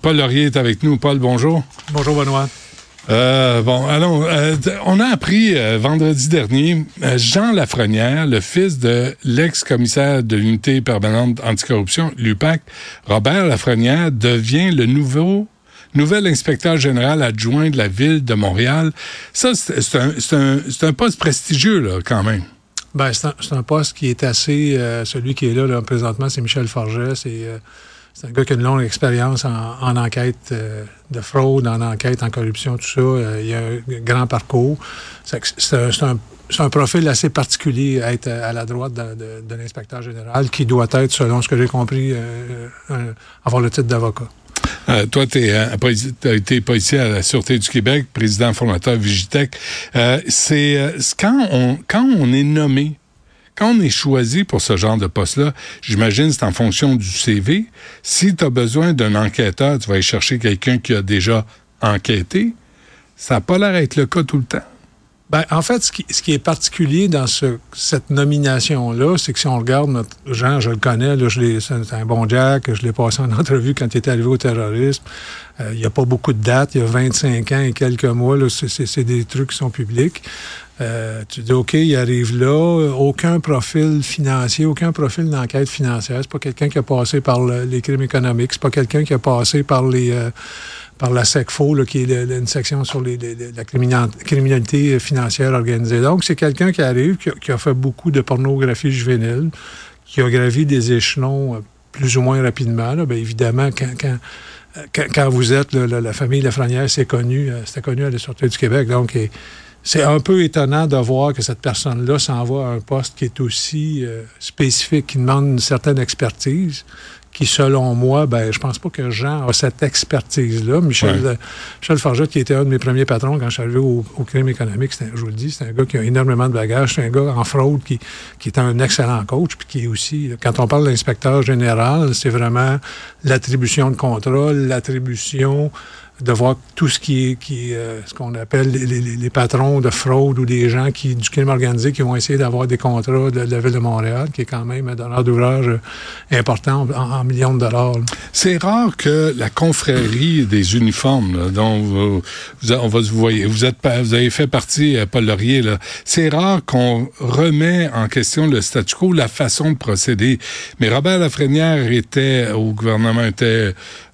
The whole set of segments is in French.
Paul Laurier est avec nous. Paul, bonjour. Bonjour, Benoît. Euh, bon, allons. Euh, on a appris euh, vendredi dernier, Jean Lafrenière, le fils de l'ex-commissaire de l'unité permanente anticorruption, l'UPAC, Robert Lafrenière, devient le nouveau nouvel inspecteur général adjoint de la ville de Montréal. Ça, c'est un, un, un, poste prestigieux, là, quand même. Ben, c'est un, un, poste qui est assez... celui qui est là, là présentement, c'est Michel Forget. C'est c'est un gars qui a une longue expérience en, enquête euh, de fraude, en enquête en corruption, tout ça. Euh, il a un grand parcours. C'est un, profil assez particulier à être à la droite de, l'inspecteur général qui doit être, selon ce que j'ai compris, euh, avoir le titre d'avocat. toi, tu as été policier à la Sûreté du Québec, président formateur Vigitech. c'est quand on, quand on est nommé quand on est choisi pour ce genre de poste-là, j'imagine c'est en fonction du CV. Si tu as besoin d'un enquêteur, tu vas aller chercher quelqu'un qui a déjà enquêté. Ça n'a pas l'air d'être le cas tout le temps. Ben, en fait, ce qui, est particulier dans cette nomination-là, c'est que si on regarde notre Jean, je le connais, c'est un bon Jack, je l'ai passé en entrevue quand il est arrivé au terrorisme. Euh, il n'y a pas beaucoup de dates, il y a 25 ans et quelques mois, c'est des trucs qui sont publics. Euh, tu dis, OK, il arrive là, aucun profil financier, aucun profil d'enquête financière. C'est pas quelqu'un qui a passé par les crimes économiques, c'est pas quelqu'un qui a passé par les... Euh, par la SECFO, qui est une section sur la criminalité financière organisée. Donc, c'est quelqu'un qui arrive, qui a, fait beaucoup de pornographie juvénile, qui a gravi des échelons euh, plus ou moins rapidement. Bien, évidemment, quand, quand, vous êtes la famille Lafrenière, c'est connu, euh, c'était connu à la Sûreté du Québec. Donc, c'est un peu étonnant de voir que cette personne-là s'en va à un poste qui est aussi euh, spécifique, qui demande une certaine expertise, qui, selon moi, ben, je pense pas que Jean a cette expertise-là. Michel, ouais. Michel Farget, qui était un de mes premiers patrons quand je suis arrivé au, crime économique, je vous le dis, c'est un gars qui a énormément de bagages. C'est un gars en fraude qui, qui est un excellent coach, puis qui est aussi, quand on parle d'inspecteur général, c'est vraiment l'attribution de contrôle, l'attribution de voir tout ce qui est, qui, euh, ce qu'on appelle les, patrons de fraude ou des gens qui, du crime organisé qui vont essayer d'avoir des contrats de, la Ville de Montréal, qui est quand même un donneur d'ouvrage important en, millions de dollars. C'est rare que la confrérie des uniformes, dont vous, on va vous voyez, vous êtes vous avez fait partie, euh, Paul Laurier, c'est rare qu'on remet en question le statu quo, la façon de procéder. Mais Robert Lafrenière était au gouvernement, était euh,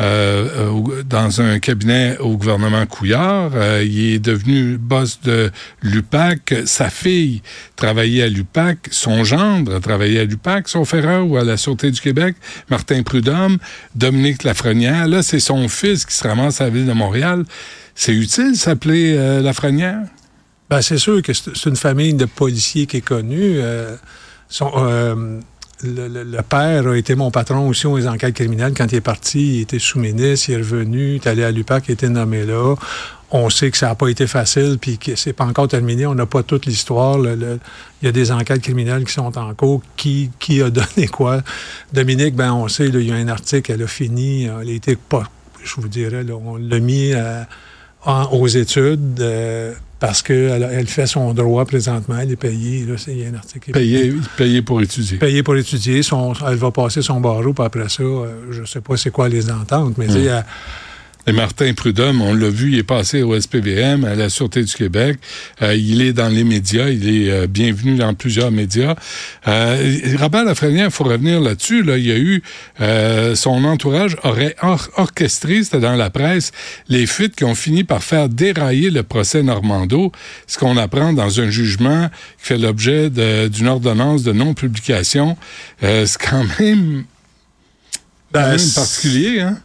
dans un cabinet au gouvernement Couillard. Euh, il est devenu boss de l'UPAC. Sa fille travaillait à l'UPAC. Son gendre travaillait à l'UPAC, son frère ou à la Sûreté du Québec, Martin Prudhomme, Dominique Lafrenière. Là, c'est son fils qui se ramasse à la ville de Montréal. C'est utile s'appeler euh, Lafrenière? Ben, c'est sûr que c'est une famille de policiers qui est connue. Euh, le, père a été mon patron aussi aux enquêtes criminelles. Quand il est parti, il était sous-ministre, il est revenu, il est allé à l'UPAC, il été nommé là. On sait que ça n'a pas été facile, puis que c'est pas encore terminé. On n'a pas toute l'histoire. il y a des enquêtes criminelles qui sont en cours. Qui, qui a donné quoi? Dominique, ben on sait, il y a un article, elle a fini, elle a été pas, je vous dirais, on l'a mis euh, aux études. Euh, parce qu'elle elle fait son droit présentement, elle est payée. Là, il y a un article. Payée, pour étudier. Payée pour étudier. Son, elle va passer son barreau, puis après ça, euh, je ne sais pas c'est quoi les ententes, mais a et Martin Prudhomme, on l'a vu, il est passé au SPVM, à la Sûreté du Québec. Euh, il est dans les médias, il est euh, bienvenu dans plusieurs médias. Euh, Robert Lafrenière, il faut revenir là-dessus. Là, il y a eu euh, son entourage aurait orchestré, c'était dans la presse, les fuites qui ont fini par faire dérailler le procès Normando. Ce qu'on apprend dans un jugement qui fait l'objet d'une ordonnance de non-publication. c'est quand même, quand ben, même particulier, hein?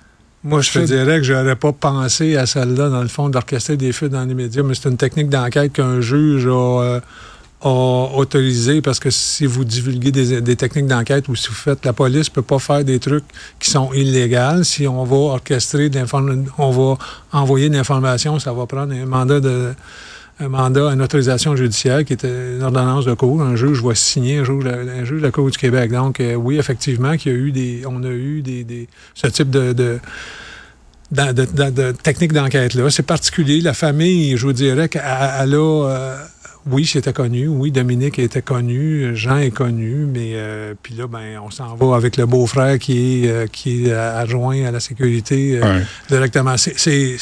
Moi, je te dirais que je n'aurais pas pensé à celle-là, dans le fond, d'orchestrer des fuites dans les médias, mais c'est une technique d'enquête qu'un juge a, euh, autorisé parce que si vous divulguez des, techniques d'enquête ou si vous faites, la police peut pas faire des trucs qui sont illégaux. Si on va orchestrer on va envoyer de l'information, ça va prendre un mandat de un mandat, une autorisation judiciaire qui était une ordonnance de cour. Un juge va signer, un juge, un juge de la Cour du Québec. Donc, euh, oui, effectivement, qu'il y a eu des, on a eu des, des ce type de, de de, technique d'enquête-là. C'est particulier. La famille, je vous dirais qu'elle a, euh, oui, c'était connu. Oui, Dominique était connu. Jean est connu. Mais euh, puis là, ben, on s'en va avec le beau-frère qui est, euh, qui est adjoint à la sécurité directement. C'est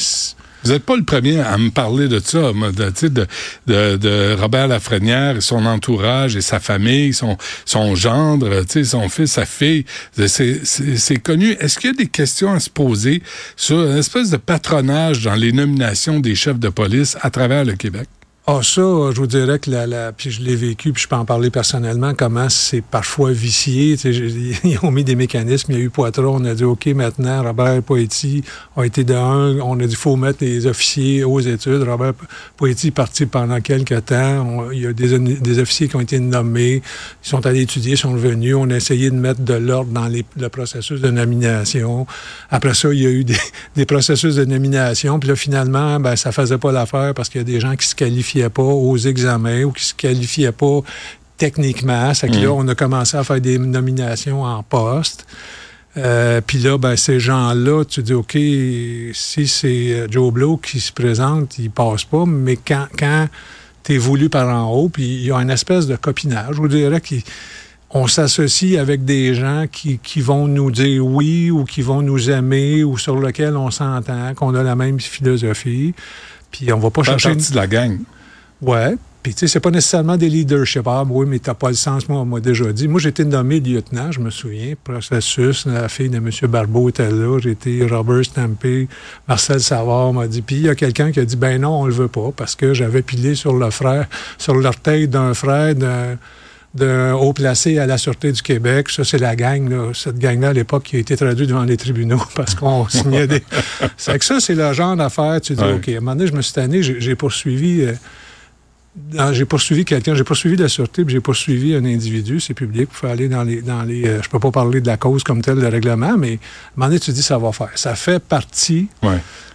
vous n'êtes pas le premier à me parler de ça, de, de, de, de Robert Lafrenière et son entourage et sa famille, son, son gendre, son fils, sa fille. C'est connu. Est-ce qu'il y a des questions à se poser sur une espèce de patronage dans les nominations des chefs de police à travers le Québec? Ah, ça, je vous dirais que la, la puis je l'ai vécu, puis je peux en parler personnellement, comment c'est parfois vicié. Ils ont mis des mécanismes. Il y a eu Poitras, on a dit OK, maintenant, Robert Poetti a été de. On a dit faut mettre les officiers aux études. Robert Poetti est parti pendant quelques temps. il y a des, des, officiers qui ont été nommés. Ils sont allés étudier, sont revenus. On a essayé de mettre de l'ordre dans les, le processus de nomination. Après ça, il y a eu des, des processus de nomination. Puis là, finalement, ben, ça faisait pas l'affaire parce qu'il y a des gens qui se qualifient pas aux examens ou qui se qualifiaient pas techniquement. C'est que là, mm. on a commencé à faire des nominations en poste. Euh, puis là, ben, ces gens-là, tu dis, OK, si c'est euh, Joe Blow qui se présente, il passe pas, mais quand, quand tu es voulu par en haut, puis il y a une espèce de copinage, je vous dirais qu'on s'associe avec des gens qui, qui, vont nous dire oui ou qui vont nous aimer ou sur lesquels on s'entend, qu'on a la même philosophie. Puis on va pas chercher... de la gang. Ouais. Puis, tu sais, c'est pas nécessairement des leaderships. Ah, oui, mais t'as pas le sens, moi, on m'a déjà dit. Moi, j'étais nommé lieutenant, je me souviens. Processus, la fille de M. Barbeau était là. J'étais Robert Stampé. Marcel Savard m'a dit. Puis, il y a quelqu'un qui a dit, ben non, on le veut pas, parce que j'avais pilé sur le frère, sur l'orteil d'un frère d'un haut placé à la Sûreté du Québec. Ça, c'est la gang, là, cette gang-là, à l'époque, qui a été traduite devant les tribunaux parce qu'on signait des... c'est que ça, c'est le genre d'affaire. Tu dis, OK, à un moment donné, je me suis tanné, j'ai poursuivi... Euh, j'ai poursuivi quelqu'un, j'ai poursuivi la sûreté, puis j'ai poursuivi un individu, c'est public, il faut aller dans les... Dans les euh, je peux pas parler de la cause comme telle, de règlement, mais à un moment donné, tu dis ça va faire. Ça fait partie...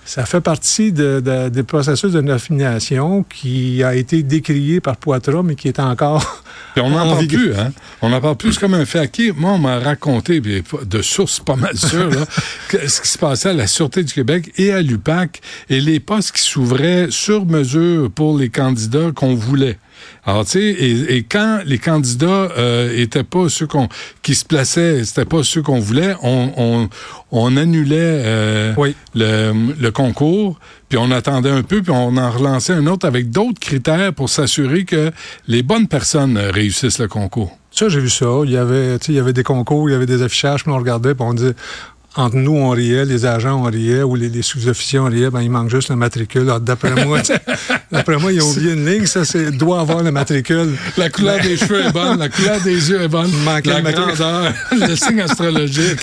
Ça fait partie de, des processus de nomination qui a été décrié par Poitras, mais qui est encore. On n'en parle plus, hein? On n'en parle plus comme un fait acquis. Moi, on m'a raconté, de sources pas mal sûres, là, ce qui se passait à la Sûreté du Québec et à l'UPAC et les postes qui s'ouvraient sur mesure pour les candidats qu'on voulait. Alors, tu sais, et, quand les candidats euh, étaient pas ceux qu'on qui se plaçaient, c'était pas ceux qu'on voulait, on, on, annulait euh, le, le, concours, puis on attendait un peu, puis on en relançait un autre avec d'autres critères pour s'assurer que les bonnes personnes réussissent le concours. Ça, j'ai vu ça. Il y avait, il y avait des concours, il y avait des affichages, puis on regardait, puis on disait entre nous, on riait, les agents, on riait, ou les, sous-officiers, on riait, ben, il manque juste le matricule. D'après moi, d'après moi, ils ont oublié une ligne, ça, c'est, doit avoir le matricule. La couleur des cheveux est bonne, la couleur des yeux est bonne, la le grandeur, le signe astrologique.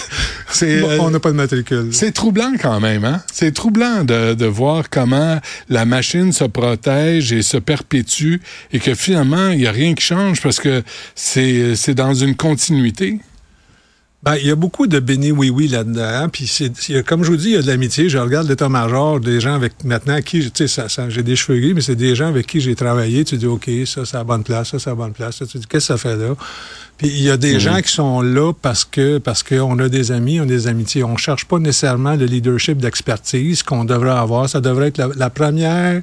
C'est, on n'a pas de matricule. C'est troublant quand même, hein? C'est troublant de, de voir comment la machine se protège et se perpétue et que finalement, il n'y a rien qui change parce que c'est, c'est dans une continuité. Ben, il y a beaucoup de béni oui-oui là-dedans. Puis, comme je vous dis, il y a de l'amitié. Je regarde l'état-major, des gens avec maintenant qui, tu sais, ça, j'ai des cheveux gris, mais c'est des gens avec qui j'ai travaillé. Tu dis, OK, ça, c'est la bonne place, ça, c'est la bonne place. tu dis, qu'est-ce que ça fait là? Puis, il y a des mhm. gens qui sont là parce que parce qu'on a des amis, on a des amitiés. On cherche pas nécessairement le leadership d'expertise qu'on devrait avoir. Ça devrait être la, première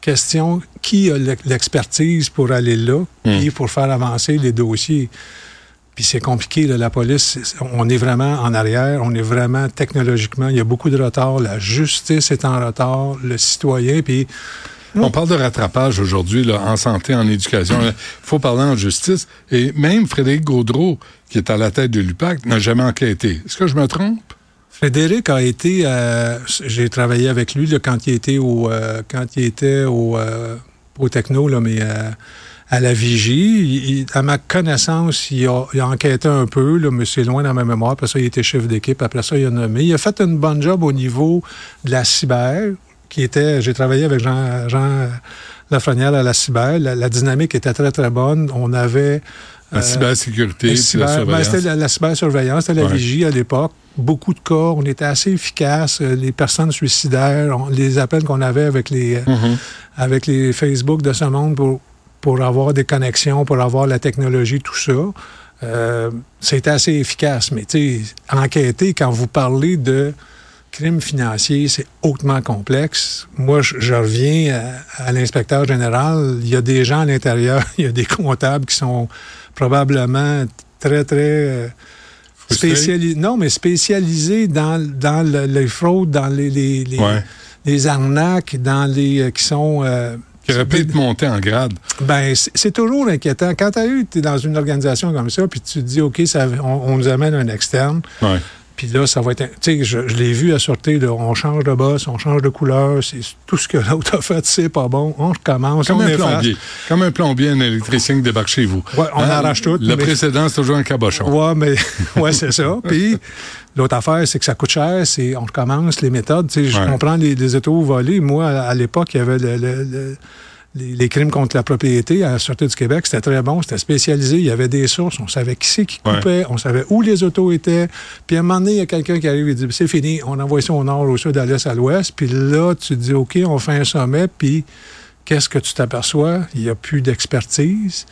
question. Qui a l'expertise pour aller là, et mhm. pour faire avancer les dossiers? Puis c'est compliqué, la police, on est vraiment en arrière, on est vraiment technologiquement, il y a beaucoup de retard, la justice est en retard, le citoyen, puis... On parle de rattrapage aujourd'hui en santé, en éducation. Il faut parler en justice. Et même Frédéric Gaudreau, qui est à la tête de l'UPAC, n'a jamais enquêté. Est-ce que je me trompe? Frédéric a été, euh, j'ai travaillé avec lui quand il était au, euh, quand il était au, euh, au techno, là, mais à la vigie. à ma connaissance, il a, enquêté un peu, là, mais c'est loin dans ma mémoire. Après ça, il était chef d'équipe. Après ça, il a nommé. Il a fait une bonne job au niveau de la cyber, qui était... J'ai travaillé avec Jean, Jean Lafrenière à la cyber. La, dynamique était très, très bonne. On avait... La euh, cybersécurité, la, cyber, la ben, c'était la, cybersurveillance, c'était la vigie à l'époque. Beaucoup de cas, on était assez efficaces. Euh, les personnes suicidaires, les appels qu'on avait avec les, mm-hmm. avec les Facebook de ce monde pour pour avoir des connexions, pour avoir la technologie, tout ça. Euh, c'est assez efficace. Mais tu sais, enquêter, quand vous parlez de crime financier, c'est hautement complexe. Moi, je, je reviens à, à l'inspecteur général. Il y a des gens à l'intérieur, il y a des comptables qui sont probablement très, très euh, spécialisés. Non, mais spécialisés dans, dans le- les fraudes, dans les, les, les, Ouais. les arnaques, dans les euh, qui sont. Qui aurait pu te monter en grade. ben, c'est toujours inquiétant. Quand tu es dans une organisation comme ça, puis tu te dis, OK, ça, on, on nous amène un externe, Ouais. Puis là, ça va être. Tu sais, je, je l'ai vu à là, on change de boss, on change de couleur, c'est tout ce que l'autre a fait, c'est pas bon, on recommence, Comme on un efface. plombier. Comme un plombier, un électricien qui débarque chez vous. Ouais, on Hein? arrache tout, Le mais- précédent, c'est toujours un cabochon. Ouais, mais ouais, c'est ça. Puis l'autre affaire, c'est que ça coûte cher, c'est on recommence les méthodes. Tu sais, je comprends les, les autos volés. Moi, à, à l'époque, il y avait le- le- le- les, les crimes contre la propriété à la Sûreté du Québec. C'était très bon, c'était spécialisé. Il y avait des sources, on savait qui c'est qui Ouais. coupait, on savait où les autos étaient. Puis à un moment donné, il y a quelqu'un qui arrive et dit c'est fini, on envoie ça au nord, au sud, à l'est, à l'ouest. Puis là, tu te dis OK, on fait un sommet, puis qu'est-ce que tu t'aperçois? Il n'y a plus d'expertise.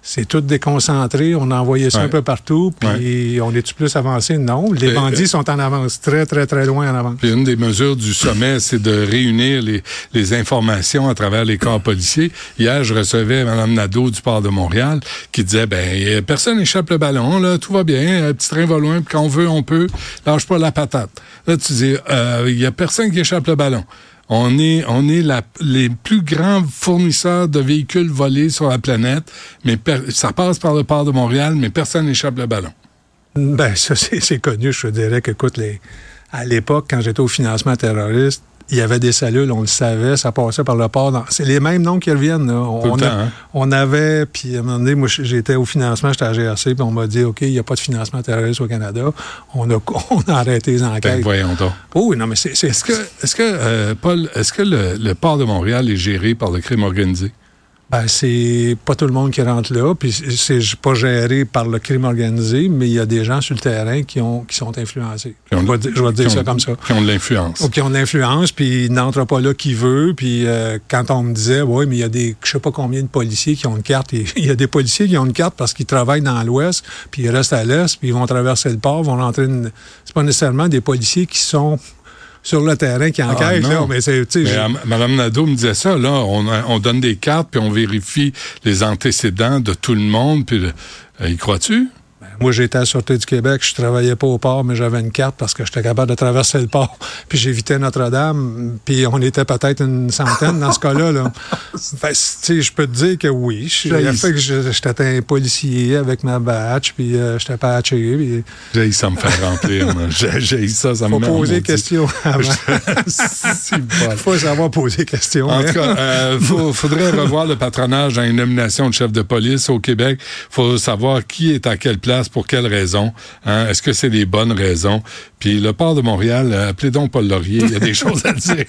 C'est tout déconcentré. On a envoyé ça Ouais. un peu partout. Puis on est-tu plus avancé? Non. Les Euh, bandits sont en avance, très, très, très loin en avance. Puis une des mesures du sommet, c'est de réunir les, les informations à travers les corps policiers. Hier, je recevais Mme Nadeau du port de Montréal qui disait, ben, a personne n'échappe le ballon, là, tout va bien, un petit train va loin, puis quand on veut, on peut, lâche pas la patate. Là, tu dis, il y a personne qui échappe le ballon. On est, on est la, les plus grands fournisseurs de véhicules volés sur la planète, mais ça passe par le port de Montréal, mais personne n'échappe le ballon. Ben, ça, c'est connu. Je dirais qu'écoute, les... à l'époque, quand j'étais au financement terroriste, il y avait des cellules, on le savait, ça passait par le port. C'est les mêmes noms qui reviennent. là. On, Tout le on temps, a- hein? on avait, puis à un moment donné, moi, j'étais au financement, j'étais à GRC, puis on m'a dit, OK, il n'y a pas de financement terroriste au Canada. On a, on a arrêté les Ben, enquêtes. voyons donc. oh, oui, non, mais c'est... c'est- Est-ce que, est-ce que euh, Paul, est-ce que le, le port de Montréal est géré par le crime organisé? Ben, c'est pas tout le monde qui rentre là, puis c'est pas géré par le crime organisé, mais il y a des gens sur le terrain qui, ont, qui sont influencés. Qui ont- je vais, dire- je vais dire qui ça comme ça. Qui ont de l'influence. Ou qui ont de l'influence, puis il n'entre pas là qui veut. Puis euh, quand on me disait, oui, mais il y a des, je sais pas combien de policiers qui ont une carte. Il y a des policiers qui ont une carte parce qu'ils travaillent dans l'Ouest, puis ils restent à l'Est, puis ils vont traverser le port, vont rentrer. Une... C'est pas nécessairement des policiers qui sont sur le terrain qui enquêtent, Ah, mais c'est, tu sais, Mais, euh, Madame Nadeau me disait ça, là, on, on donne des cartes, puis on vérifie les antécédents de tout le monde, puis euh, y crois-tu? Moi, j'étais à la Sûreté du Québec, je travaillais pas au port, mais j'avais une carte parce que j'étais capable de traverser le port. Puis j'évitais Notre-Dame, puis on était peut-être une centaine dans ce cas-là. Là. Fait, tu sais, je peux te dire que oui. J'ai- fait que j'étais un policier avec ma badge, puis euh, j'étais patché. Puis J'ai ça me faire remplir. moi. J'ai ça, ça me faut poser question avant. Bon. faut savoir poser question. En hein. tout cas, euh, faut- faudrait revoir le patronage dans une nomination de chef de police au Québec. faut savoir qui est à quelle place, pour quelles raisons. Hein? Est-ce que c'est les bonnes raisons? Puis le port de Montréal, euh, appelez donc Paul Laurier, il y a des choses à dire.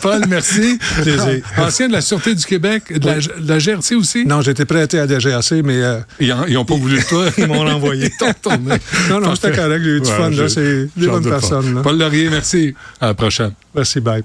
Paul, merci. Plaisir. Ancien de la Sûreté du Québec, de la, de la GRC aussi? Non, j'étais prêté à la GRC, mais euh, Ils n'ont pas voulu de toi. ils m'ont renvoyé. Non, non, c'était correct. J'ai eu du Ouais, fun. je- là. C'est des bonnes pas. personnes. là. Paul Laurier, merci. À la prochaine. Merci, bye.